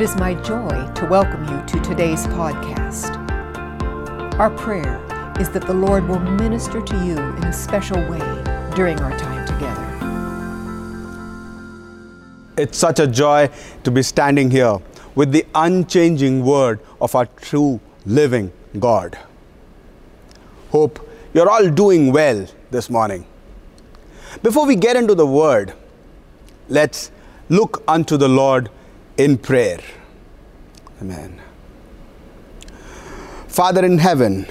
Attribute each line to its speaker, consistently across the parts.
Speaker 1: It is my joy to welcome you to today's podcast. Our prayer is that the Lord will minister to you in a special way during our time together.
Speaker 2: It's such a joy to be standing here with the unchanging word of our true living God. Hope you're all doing well this morning. Before we get into the word, let's look unto the Lord in prayer. Amen. Father in heaven,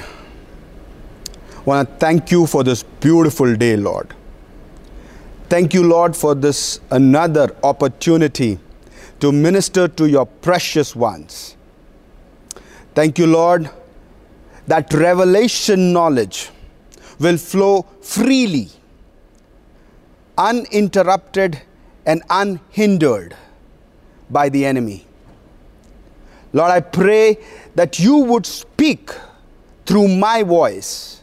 Speaker 2: I want to thank you for this beautiful day, Lord. Thank you, Lord, for this another opportunity to minister to your precious ones. Thank you, Lord, that revelation knowledge will flow freely, uninterrupted, and unhindered by the enemy. Lord, I pray that you would speak through my voice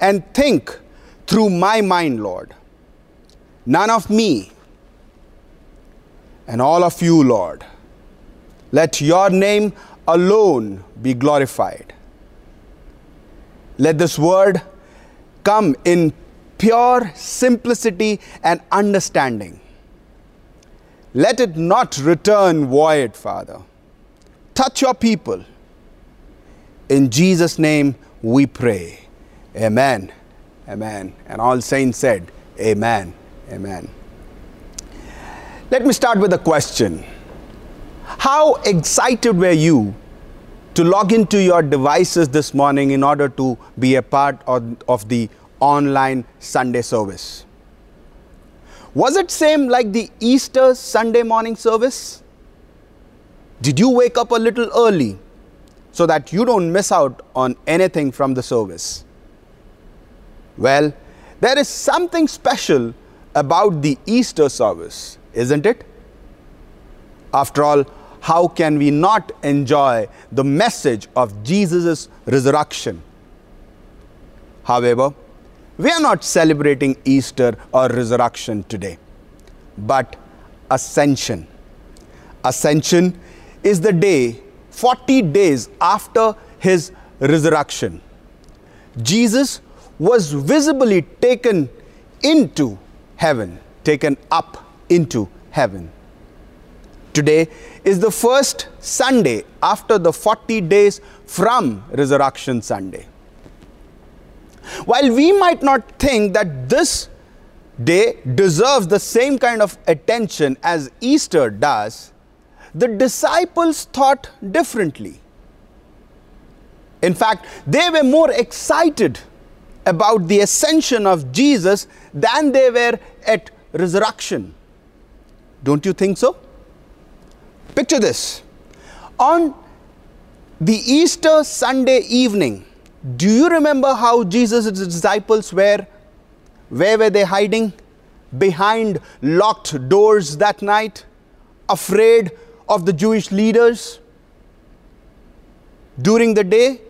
Speaker 2: and think through my mind, Lord. None of me and all of you, Lord. Let your name alone be glorified. Let this word come in pure simplicity and understanding. Let it not return void, Father. Touch your people. In Jesus' name we pray. Amen. Amen. And all saints said, Amen. Amen. Let me start with a question. How excited were you to log into your devices this morning in order to be a part of, of the online Sunday service? Was it same like the Easter Sunday morning service? Did you wake up a little early so that you don't miss out on anything from the service? Well, there is something special about the Easter service, isn't it? After all, how can we not enjoy the message of Jesus' resurrection? However, we are not celebrating Easter or resurrection today, but ascension. Ascension is the day 40 days after his resurrection. Jesus was visibly taken into heaven, taken up into heaven. Today is the first Sunday after the 40 days from Resurrection Sunday. While we might not think that this day deserves the same kind of attention as Easter does, the disciples thought differently. In fact, they were more excited about the ascension of Jesus than they were at resurrection. Don't you think so? Picture this. On the Easter Sunday evening, do you remember how Jesus' disciples were? Where were they hiding? Behind locked doors that night, afraid of the Jewish leaders. During the day,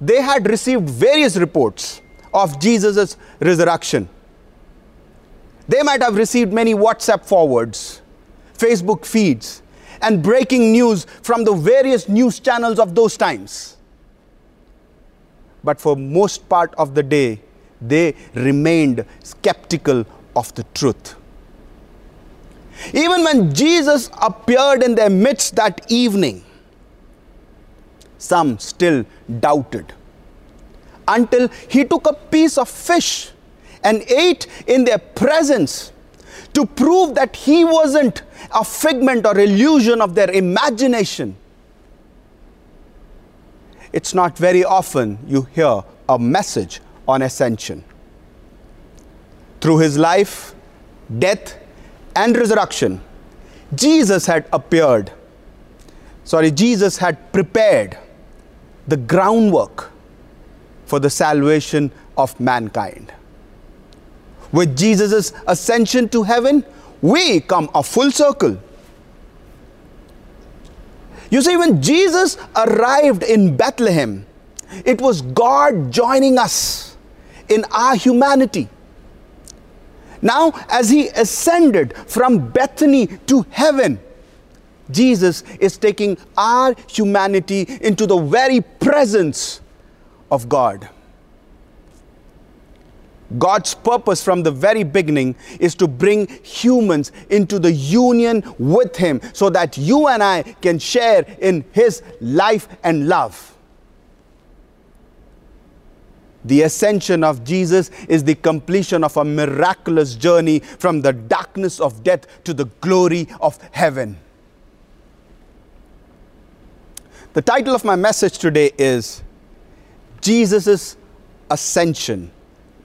Speaker 2: they had received various reports of Jesus' resurrection. They might have received many WhatsApp forwards, Facebook feeds, and breaking news from the various news channels of those times but for most part of the day, they remained skeptical of the truth. Even when Jesus appeared in their midst that evening, some still doubted until he took a piece of fish and ate in their presence to prove that he wasn't a figment or illusion of their imagination it's not very often you hear a message on ascension. Through his life, death, and resurrection, Jesus had appeared. Sorry, Jesus had prepared the groundwork for the salvation of mankind. With Jesus' ascension to heaven, we come a full circle you see, when Jesus arrived in Bethlehem, it was God joining us in our humanity. Now, as he ascended from Bethany to heaven, Jesus is taking our humanity into the very presence of God. God's purpose from the very beginning is to bring humans into the union with Him so that you and I can share in His life and love. The ascension of Jesus is the completion of a miraculous journey from the darkness of death to the glory of heaven. The title of my message today is Jesus' Ascension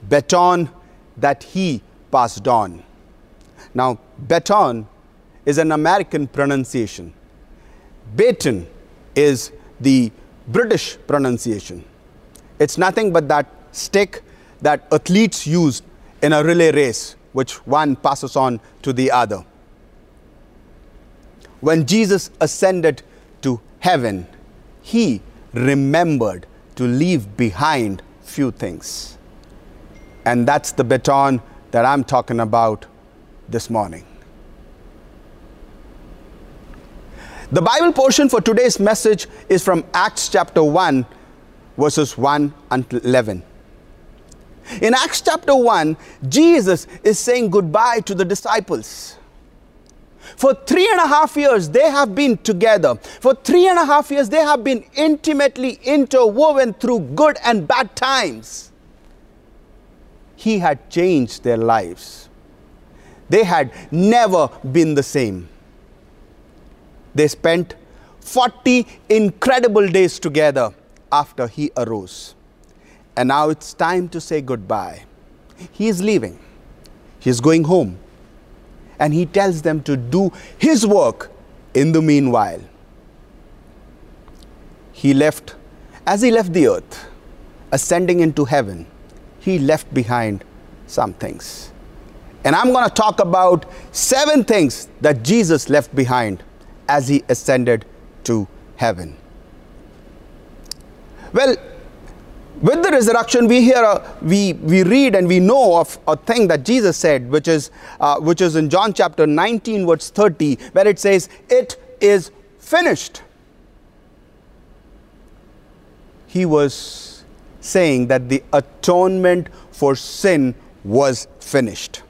Speaker 2: baton that he passed on. Now, baton is an American pronunciation. Baton is the British pronunciation. It's nothing but that stick that athletes use in a relay race, which one passes on to the other. When Jesus ascended to heaven, he remembered to leave behind few things. And that's the baton that I'm talking about this morning. The Bible portion for today's message is from Acts chapter 1, verses 1 until 11. In Acts chapter 1, Jesus is saying goodbye to the disciples. For three and a half years, they have been together. For three and a half years, they have been intimately interwoven through good and bad times he had changed their lives. They had never been the same. They spent 40 incredible days together after he arose. And now it's time to say goodbye. He is leaving, he is going home. And he tells them to do his work in the meanwhile. He left, as he left the earth, ascending into heaven he left behind some things. And I'm going to talk about seven things that Jesus left behind as he ascended to heaven. Well, with the resurrection, we hear, a, we, we read and we know of a thing that Jesus said, which is, uh, which is in John chapter 19, verse 30, where it says, It is finished. He was saying that the atonement for sin was finished.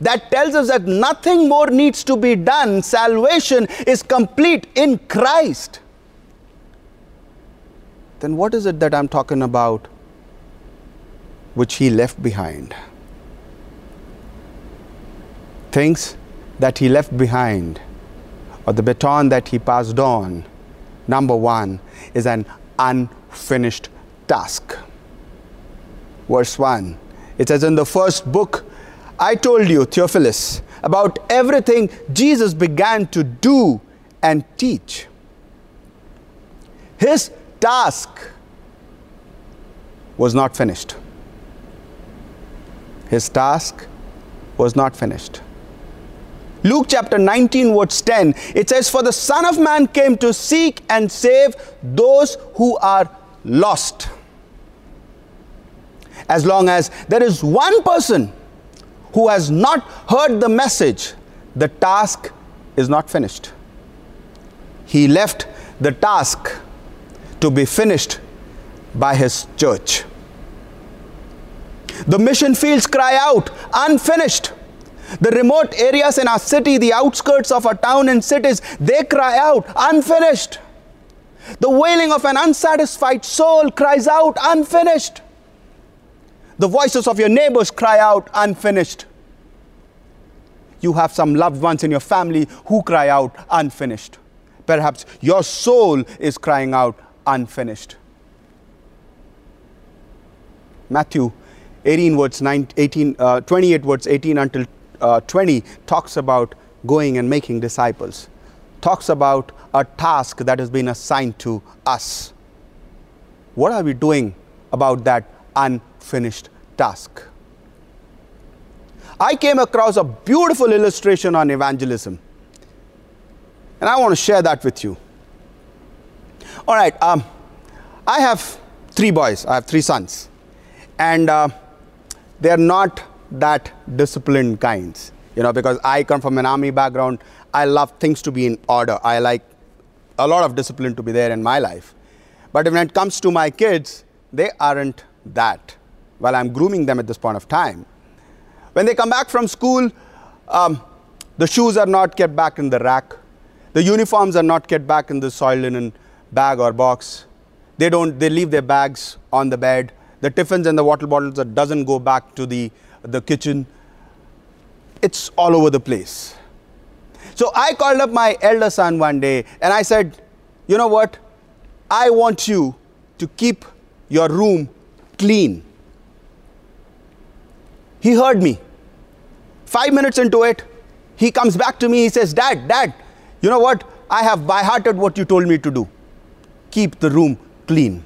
Speaker 2: That tells us that nothing more needs to be done. Salvation is complete in Christ. Then what is it that I'm talking about which he left behind? Things that he left behind, or the baton that he passed on, number one, is an unfinished task. Verse 1 it says, In the first book, I told you, Theophilus, about everything Jesus began to do and teach. His task was not finished. His task was not finished. Luke chapter 19, verse 10, it says, For the Son of Man came to seek and save those who are lost as long as there is one person who has not heard the message, the task is not finished. He left the task to be finished by his church. The mission fields cry out, unfinished. The remote areas in our city, the outskirts of our town and cities, they cry out, unfinished. The wailing of an unsatisfied soul cries out, unfinished. The voices of your neighbors cry out, unfinished. You have some loved ones in your family who cry out, unfinished. Perhaps your soul is crying out, unfinished. Matthew 18 words 9, 18, uh, 28 words 18 until uh, 20 talks about going and making disciples, talks about a task that has been assigned to us. What are we doing about that unfinished task. I came across a beautiful illustration on evangelism, and I want to share that with you. All right, um, I have three boys, I have three sons, and uh, they're not that disciplined kinds. You know, because I come from an army background, I love things to be in order. I like a lot of discipline to be there in my life. But when it comes to my kids, they aren't that while I'm grooming them at this point of time. When they come back from school, um, the shoes are not kept back in the rack. The uniforms are not kept back in the soil linen bag or box. They don't, they leave their bags on the bed. The tiffins and the water bottles doesn't go back to the, the kitchen. It's all over the place. So I called up my elder son one day and I said, you know what? I want you to keep your room clean. He heard me. Five minutes into it, he comes back to me. He says, Dad, Dad, you know what? I have by hearted what you told me to do. Keep the room clean.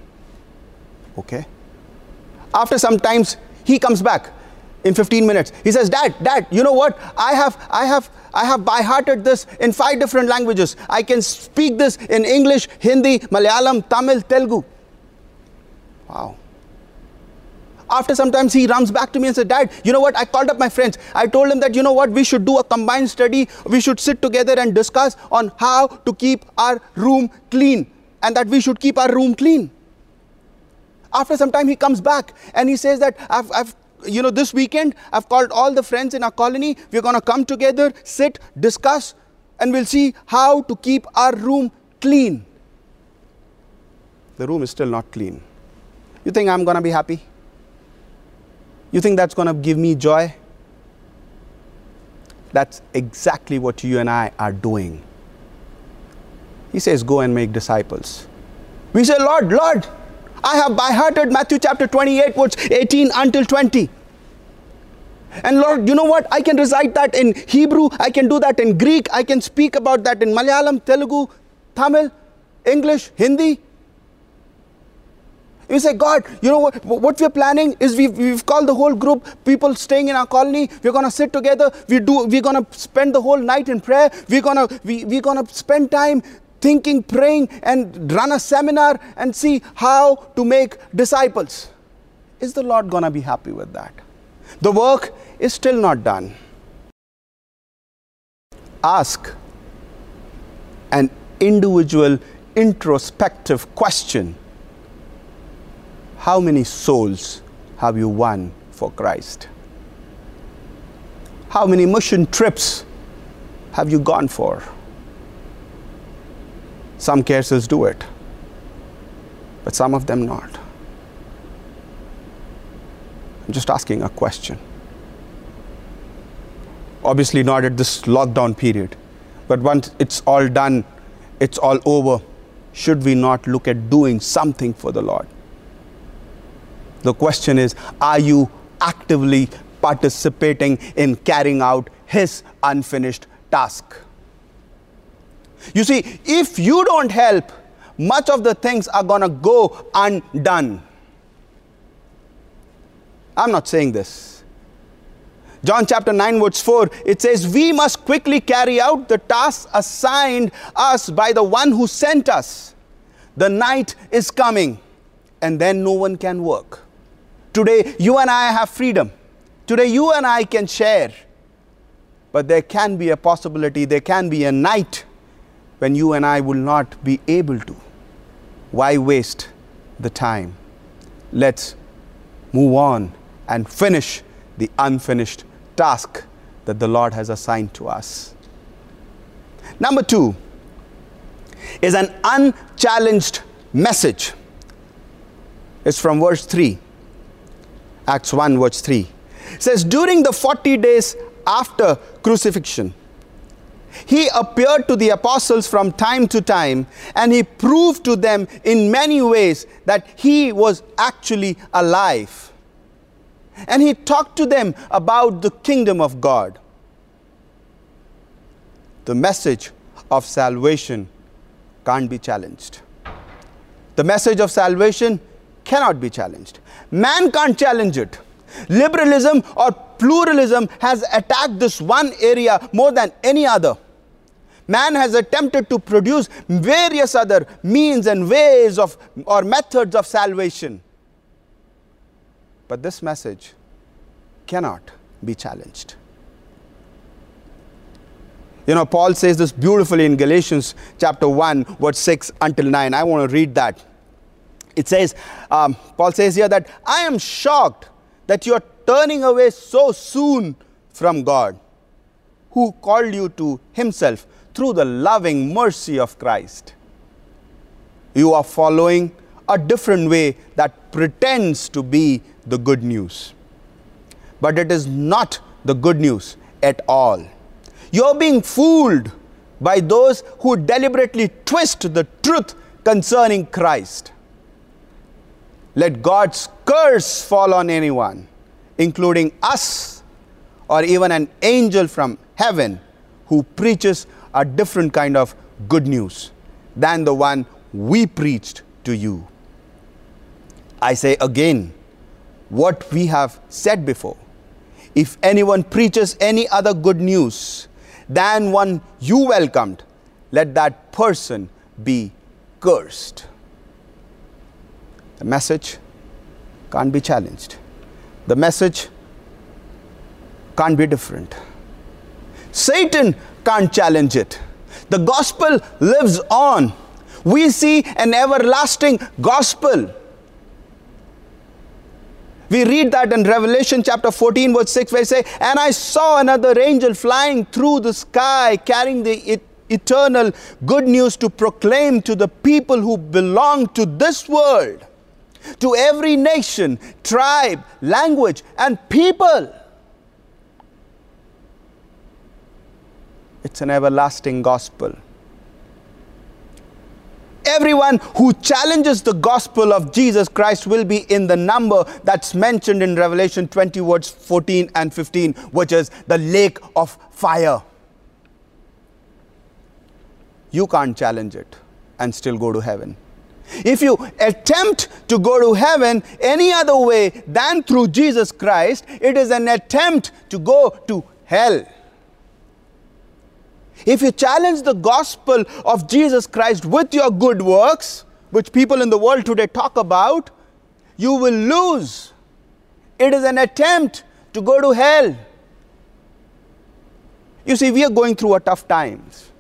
Speaker 2: Okay? After some times, he comes back in 15 minutes. He says, Dad, Dad, you know what? I have, I have, I have by hearted this in five different languages. I can speak this in English, Hindi, Malayalam, Tamil, Telugu. Wow. After sometimes he runs back to me and says, Dad, you know what? I called up my friends. I told them that, you know what? We should do a combined study. We should sit together and discuss on how to keep our room clean and that we should keep our room clean. After some time, he comes back and he says that I've, I've you know, this weekend, I've called all the friends in our colony. We're going to come together, sit, discuss, and we'll see how to keep our room clean. The room is still not clean. You think I'm going to be happy? You think that's going to give me joy? That's exactly what you and I are doing. He says, Go and make disciples. We say, Lord, Lord, I have by hearted Matthew chapter 28, verse 18 until 20. And Lord, you know what? I can recite that in Hebrew, I can do that in Greek, I can speak about that in Malayalam, Telugu, Tamil, English, Hindi. You say, God, you know what, what we're planning is we've, we've called the whole group, people staying in our colony. We're going to sit together. We do, we're going to spend the whole night in prayer. We're going to, we, we're going to spend time thinking, praying, and run a seminar and see how to make disciples. Is the Lord going to be happy with that? The work is still not done. Ask an individual introspective question how many souls have you won for Christ? How many mission trips have you gone for? Some cases do it, but some of them not. I'm just asking a question. Obviously, not at this lockdown period, but once it's all done, it's all over, should we not look at doing something for the Lord? The question is are you actively participating in carrying out His unfinished task? You see, if you don't help, much of the things are going to go undone. I'm not saying this. John chapter 9, verse 4, it says, We must quickly carry out the task assigned us by the one who sent us. The night is coming, and then no one can work. Today, you and I have freedom. Today, you and I can share. But there can be a possibility, there can be a night when you and I will not be able to. Why waste the time? Let's move on and finish the unfinished task that the Lord has assigned to us. Number two is an unchallenged message. It's from verse 3. Acts 1, verse 3. It says, During the 40 days after crucifixion, he appeared to the apostles from time to time and he proved to them in many ways that he was actually alive. And he talked to them about the kingdom of God. The message of salvation can't be challenged. The message of salvation cannot be challenged. Man can't challenge it. Liberalism or pluralism has attacked this one area more than any other. Man has attempted to produce various other means and ways of or methods of salvation. But this message cannot be challenged. You know, Paul says this beautifully in Galatians chapter 1, verse 6 until 9. I want to read that. It says, um, Paul says here that I am shocked that you are turning away so soon from God, who called you to Himself through the loving mercy of Christ. You are following a different way that pretends to be the good news. But it is not the good news at all. You're being fooled by those who deliberately twist the truth concerning Christ. Let God's curse fall on anyone, including us or even an angel from heaven who preaches a different kind of good news than the one we preached to you. I say again what we have said before. If anyone preaches any other good news than one you welcomed, let that person be cursed. The message can't be challenged. The message can't be different. Satan can't challenge it. The gospel lives on. We see an everlasting gospel. We read that in Revelation chapter 14, verse 6, where it says, And I saw another angel flying through the sky, carrying the eternal good news to proclaim to the people who belong to this world, to every nation, tribe, language, and people. It's an everlasting gospel. Everyone who challenges the gospel of Jesus Christ will be in the number that's mentioned in Revelation 20, words 14 and 15, which is the lake of fire. You can't challenge it and still go to heaven. If you attempt to go to heaven any other way than through Jesus Christ, it is an attempt to go to hell. If you challenge the gospel of Jesus Christ with your good works, which people in the world today talk about, you will lose. It is an attempt to go to hell. You see, we are going through a tough times.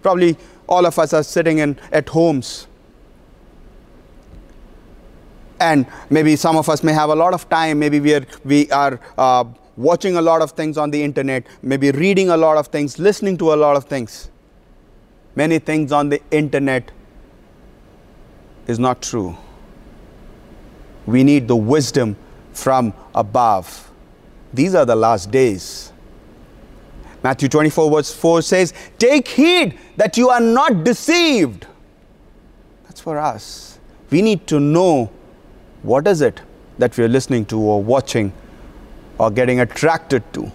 Speaker 2: Probably all of us are sitting in at homes. And maybe some of us may have a lot of time. Maybe we are, we are uh, watching a lot of things on the internet, maybe reading a lot of things, listening to a lot of things. Many things on the internet is not true. We need the wisdom from above. These are the last days. Matthew 24, verse 4 says, Take heed that you are not deceived. That's for us. We need to know what is it that we are listening to or watching or getting attracted to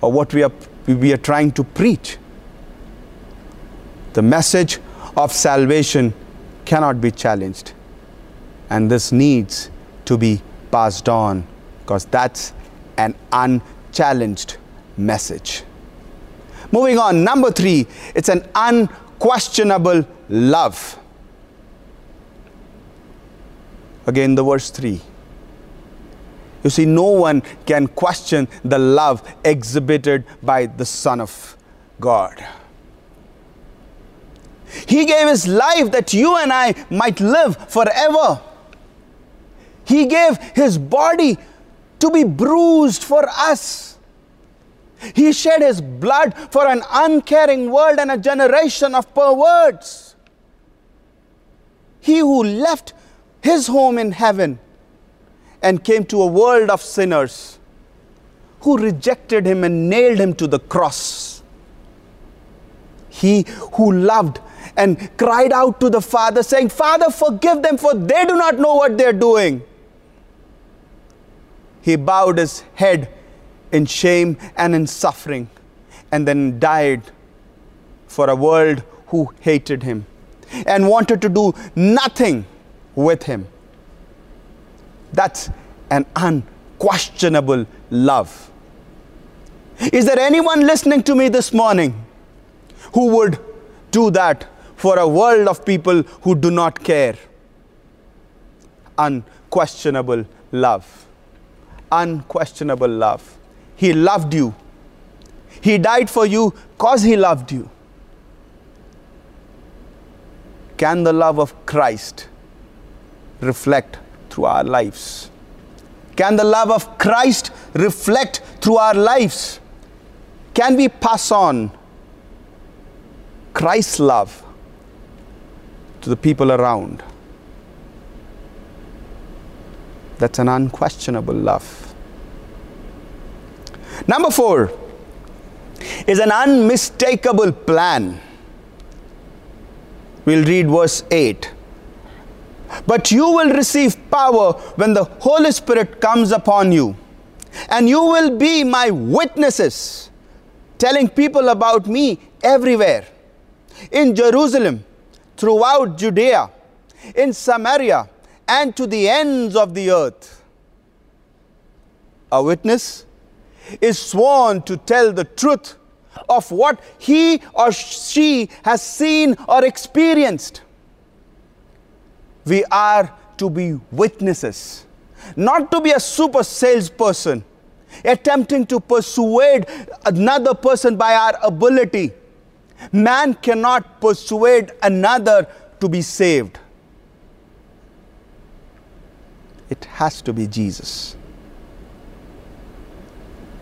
Speaker 2: or what we are, we are trying to preach. The message of salvation cannot be challenged. And this needs to be passed on because that's an unchallenged message. Moving on, number three, it's an unquestionable love. Again, the verse three. You see, no one can question the love exhibited by the Son of God. He gave His life that you and I might live forever. He gave His body to be bruised for us. He shed His blood for an uncaring world and a generation of perverts. He who left His home in heaven and came to a world of sinners who rejected him and nailed him to the cross. He who loved and cried out to the Father, saying, Father, forgive them, for they do not know what they're doing. He bowed his head in shame and in suffering, and then died for a world who hated him and wanted to do nothing with him. That's an unquestionable love. Is there anyone listening to me this morning who would do that for a world of people who do not care? Unquestionable love. Unquestionable love. He loved you. He died for you because He loved you. Can the love of Christ reflect through our lives? Can the love of Christ reflect through our lives? Can we pass on Christ's love to the people around? That's an unquestionable love. Number four is an unmistakable plan. We'll read verse 8. But you will receive power when the Holy Spirit comes upon you, and you will be my witnesses, telling people about me everywhere in Jerusalem, throughout Judea, in Samaria, and to the ends of the earth. A witness is sworn to tell the truth of what he or she has seen or experienced. We are to be witnesses, not to be a super salesperson, attempting to persuade another person by our ability. Man cannot persuade another to be saved. It has to be Jesus.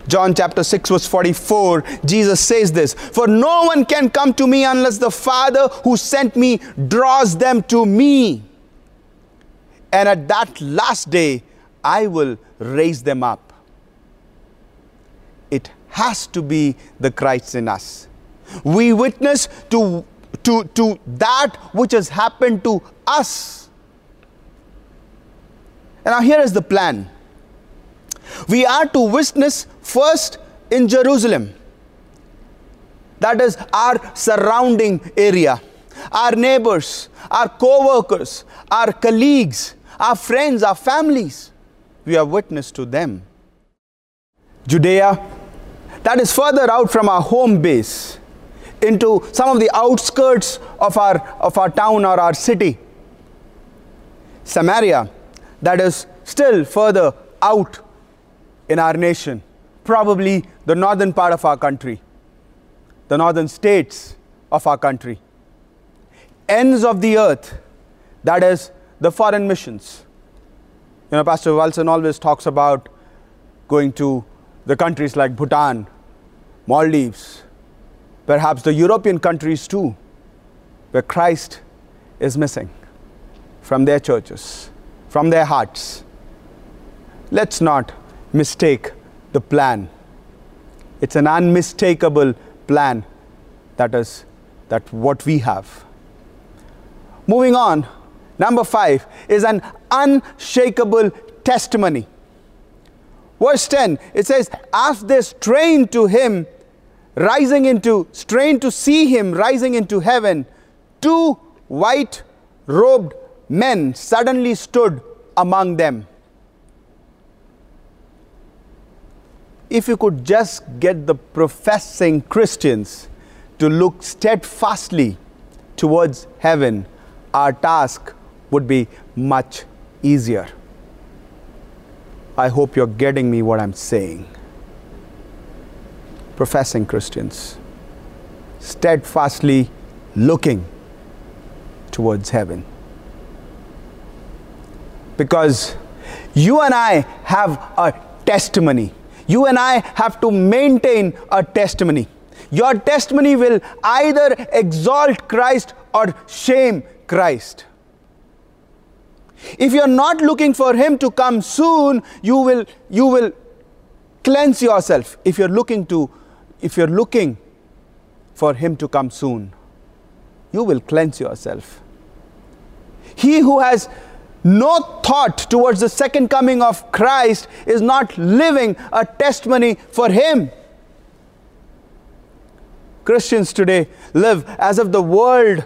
Speaker 2: John chapter 6, verse 44, Jesus says this For no one can come to me unless the Father who sent me draws them to me. And at that last day, I will raise them up. It has to be the Christ in us. We witness to, to, to that which has happened to us. And now, here is the plan we are to witness first in Jerusalem. That is our surrounding area, our neighbors, our co workers, our colleagues, our friends, our families. We are witness to them. Judea, that is further out from our home base into some of the outskirts of our, of our town or our city. Samaria, that is still further out in our nation, probably the northern part of our country, the northern states of our country. Ends of the earth, that is the foreign missions. You know, Pastor Wilson always talks about going to the countries like Bhutan, Maldives, perhaps the European countries too, where Christ is missing from their churches, from their hearts. Let's not mistake the plan. It's an unmistakable plan that is that what we have. Moving on, number 5 is an unshakable testimony. Verse 10 it says as they strained to him rising into strained to see him rising into heaven two white robed men suddenly stood among them if you could just get the professing Christians to look steadfastly towards heaven, our task would be much easier. I hope you're getting me what I'm saying. Professing Christians, steadfastly looking towards heaven. Because you and I have a testimony you and I have to maintain a testimony. Your testimony will either exalt Christ or shame Christ. If you're not looking for him to come soon, you will you will cleanse yourself. If you're looking to if you're looking for him to come soon, you will cleanse yourself. He who has no thought towards the second coming of Christ is not living a testimony for Him. Christians today live as if the world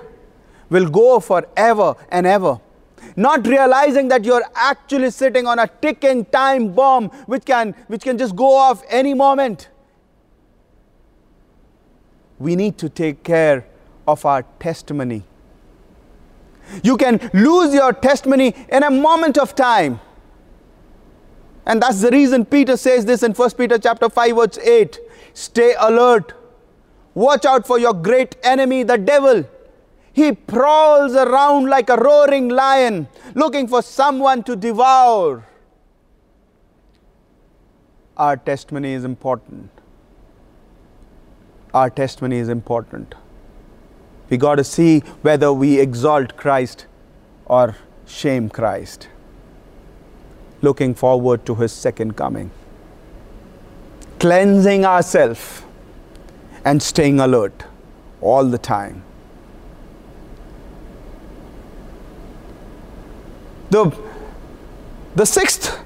Speaker 2: will go forever and ever, not realizing that you're actually sitting on a ticking time bomb which can, which can just go off any moment. We need to take care of our testimony you can lose your testimony in a moment of time. And that's the reason Peter says this in 1 Peter chapter 5 verse 8. Stay alert. Watch out for your great enemy the devil. He prowls around like a roaring lion looking for someone to devour. Our testimony is important. Our testimony is important. We got to see whether we exalt Christ or shame Christ looking forward to his second coming. Cleansing ourselves and staying alert all the time. The, the sixth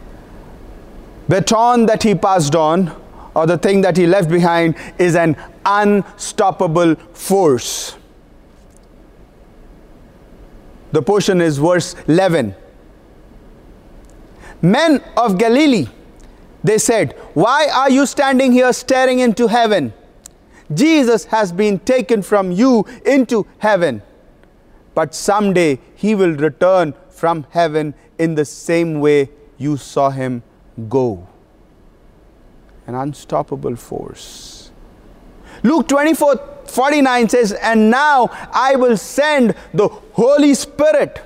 Speaker 2: baton that he passed on, or the thing that he left behind, is an unstoppable force. The portion is verse 11 Men of Galilee, they said, Why are you standing here staring into heaven? Jesus has been taken from you into heaven, but someday he will return from heaven in the same way you saw him go. An unstoppable force. Luke 24 49 says, And now I will send the Holy Spirit,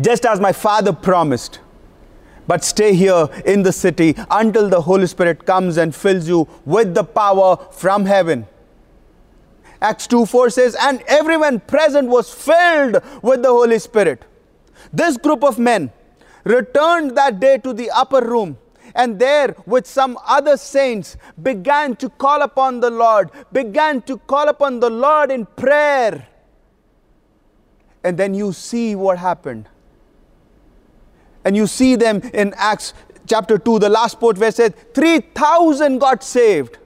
Speaker 2: just as my Father promised but stay here in the city until the Holy Spirit comes and fills you with the power from heaven. Acts 2 4 says, And everyone present was filled with the Holy Spirit. This group of men returned that day to the upper room and there with some other saints began to call upon the Lord, began to call upon the Lord in prayer. And then you see what happened. And you see them in Acts chapter 2, the last part where it said 3,000 got saved.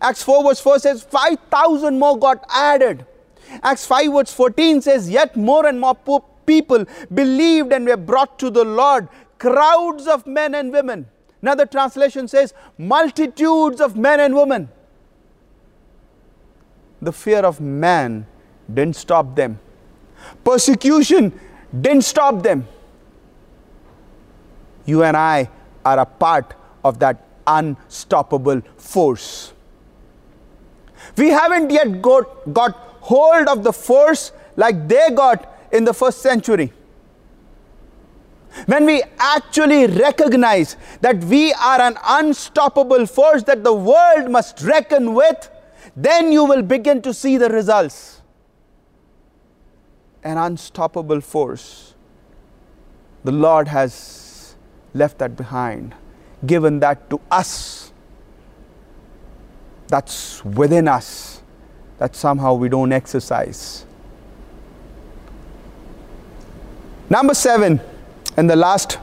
Speaker 2: Acts 4 verse 4 says 5,000 more got added. Acts 5 verse 14 says, Yet more and more people believed and were brought to the Lord, crowds of men and women. Another translation says, multitudes of men and women. The fear of man didn't stop them, persecution didn't stop them you and I are a part of that unstoppable force. We haven't yet got, got hold of the force like they got in the first century. When we actually recognize that we are an unstoppable force that the world must reckon with, then you will begin to see the results. An unstoppable force. The Lord has left that behind, given that to us. That's within us, that somehow we don't exercise. Number seven, and the last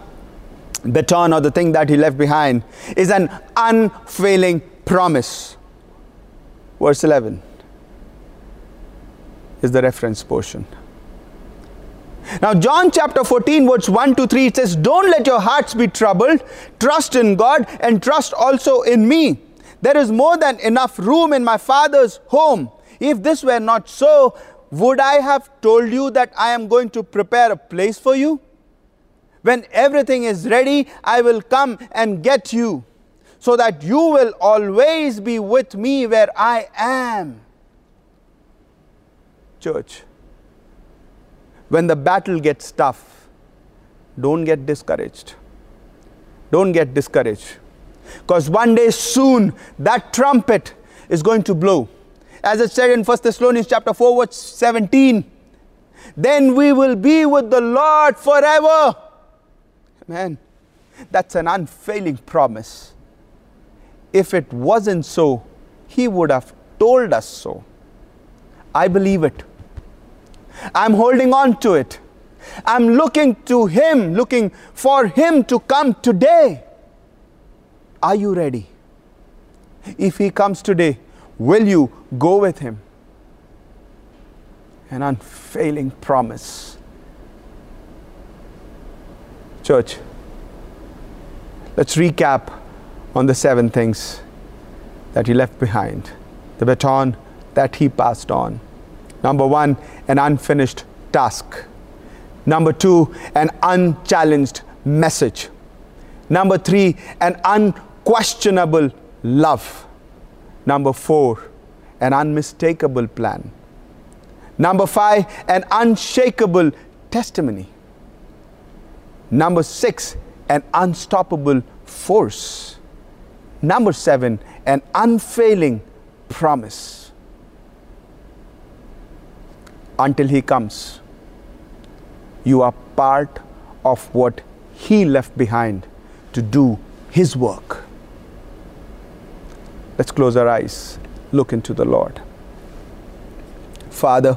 Speaker 2: baton or the thing that he left behind is an unfailing promise. Verse 11 is the reference portion. Now, John chapter 14, verse 1 to 3, it says, Don't let your hearts be troubled. Trust in God and trust also in me. There is more than enough room in my Father's home. If this were not so, would I have told you that I am going to prepare a place for you? When everything is ready, I will come and get you, so that you will always be with me where I am. Church when the battle gets tough, don't get discouraged. Don't get discouraged. Because one day soon that trumpet is going to blow. As it said in 1 Thessalonians chapter 4, verse 17, then we will be with the Lord forever. Man, that's an unfailing promise. If it wasn't so, He would have told us so. I believe it. I'm holding on to it. I'm looking to Him, looking for Him to come today. Are you ready? If He comes today, will you go with Him? An unfailing promise. Church, let's recap on the seven things that He left behind, the baton that He passed on. Number one, an unfinished task. Number two, an unchallenged message. Number three, an unquestionable love. Number four, an unmistakable plan. Number five, an unshakable testimony. Number six, an unstoppable force. Number seven, an unfailing promise. Until He comes, you are part of what He left behind to do His work. Let's close our eyes, look into the Lord. Father,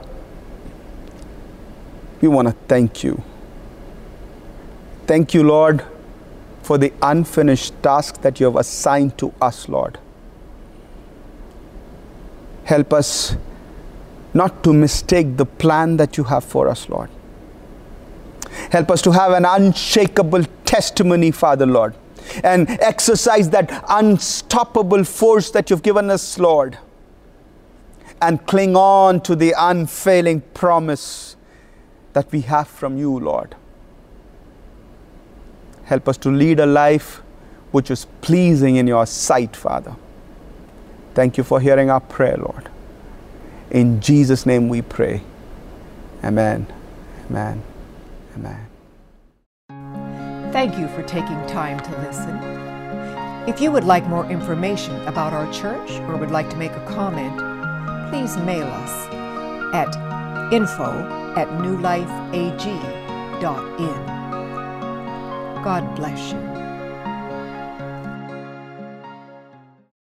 Speaker 2: we want to thank you. Thank you, Lord, for the unfinished task that you have assigned to us, Lord. Help us not to mistake the plan that you have for us, Lord. Help us to have an unshakable testimony, Father, Lord, and exercise that unstoppable force that you've given us, Lord, and cling on to the unfailing promise that we have from you, Lord. Help us to lead a life which is pleasing in your sight, Father. Thank you for hearing our prayer, Lord. In Jesus' name we pray. Amen. Amen. Amen.
Speaker 1: Thank you for taking time to listen. If you would like more information about our church or would like to make a comment, please mail us at info at newlifeag.in. God bless you.